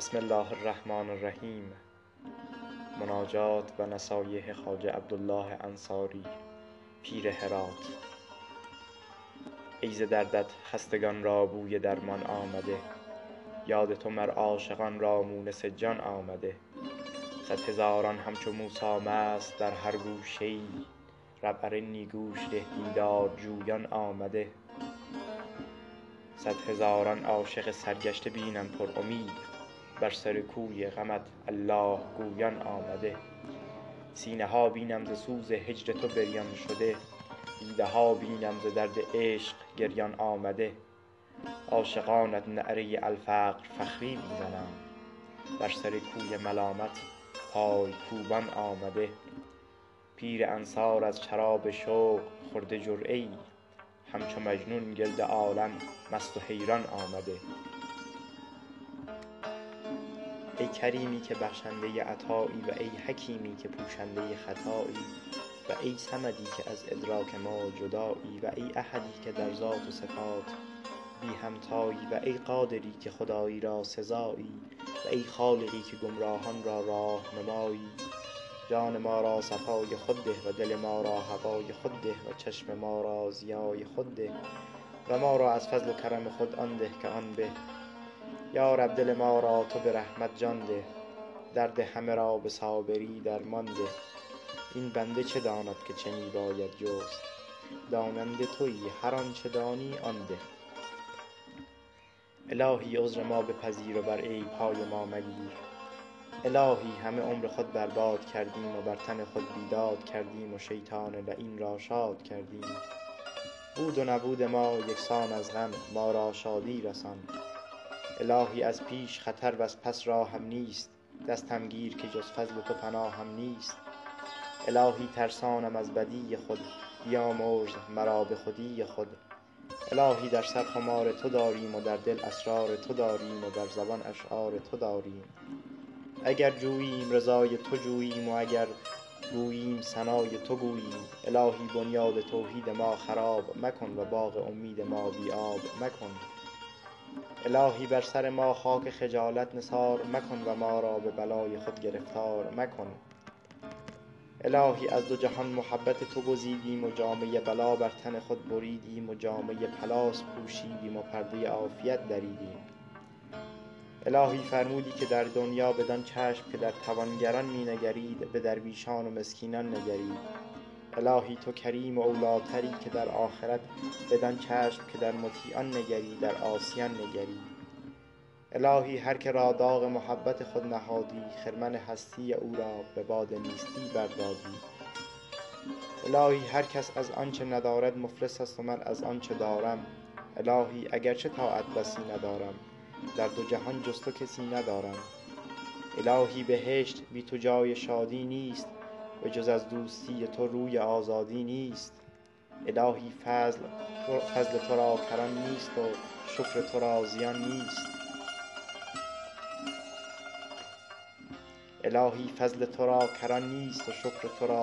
بسم الله الرحمن الرحیم. مناجات و نصایح خواجه عبدالله انصاری پیر هرات. ای ز دردت خستگان را بوی درمان آمده. یاد تو مر عاشقان را مونس جان آمده. صد هزاران همچو موسی مست در هر گوشه ای. رب ارنی گوش ده دیدار جویان آمده. صد هزاران عاشق سرگشته بینم پرامید بر سر کوی غمت الله گویان آمده. سینه ها بینم ز سوز هجر تو بریان شده. دیده ها بینم ز درد عشق گریان آمده. عاشقانت نعره الفقر فخری می زنند بر سر کوی ملامت پای کوبان آمده. پیر انصار از شراب شوق خورده جرعه ای. همچو مجنون گرد عالم مست و حیران آمده. ای کریمی که بخشنده عطایی و ای حکیمی که پوشنده خطایی و ای صمدی که از ادراک ما جدایی و ای احدی که در ذات و صفات بی همتایی و ای قادری که خدایی را سزایی و ای خالقی که گمراهان را راهنمایی جان ما را صفای خود ده و دل ما را هوای خود ده و چشم ما را ضیای خود ده و ما را از فضل و کرم خود آن ده که آن به یا رب دل ما را تو به رحمت جان ده. درد همه را به صابری درمان ده. این بنده چه داند که چه می باید جست؟ داننده تویی هر آنچ دانی آن ده. الهی عذر ما بپذیر و بر عیبهای ما مگیر. الهی همه عمر خود برباد کردیم و بر تن خود بیداد کردیم و شیطان لعین را شاد کردیم. بود و نبود ما یکسان از غم ما را شادی رسان. الهی از پیش خطر وز پس راهم نیست دستم گیر که جز فضل تو پناهم نیست. الهی ترسانم از بدی خود بیامرز مرا به خودی خود. الهی در سر خمار تو داریم و در دل اسرار تو داریم و بر زبان اشعار تو داریم. اگر جوییم رضای تو جوییم و اگر گوییم ثنای تو گوییم. الهی بنیاد توحید ما خراب مکن و باغ امید ما بی آب مکن. الهی بر سر ما خاک خجالت نثار مکن و ما را به بلای خود گرفتار مکن. الهی از دو جهان محبت تو گزیدیم و جامه بلا بر تن خود بریدیم و جامه پلاس پوشیدیم و پرده عافیت دریدیم. الهی فرمودی که در دنیا بدان چشم که در توانگران می نگرید به درویشان و مسکینان نگرید. الهی تو کریم و اولیتری که در آخرت بدان چشم که در مطیعان نگری در عاصیان نگری. الهی هر که را داغ محبت خود نهادی خرمن هستی او را به باد نیستی بردادی. الهی هر کس از آنچ ندارد مفلس است و من از آنچ دارم. الهی اگر چه طاعت بسی ندارم در دو جهان جز کسی ندارم. الهی بهشت بی تو جای شادی نیست. به جز از دوستی تو روی آزادی نیست. الهی فضل تو را کران نیست و شکر تو را زیان نیست.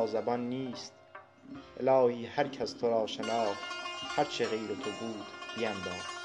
زبان نیست. الهی هر کس تو را شناخت هر چه غیر تو بود بینداخت.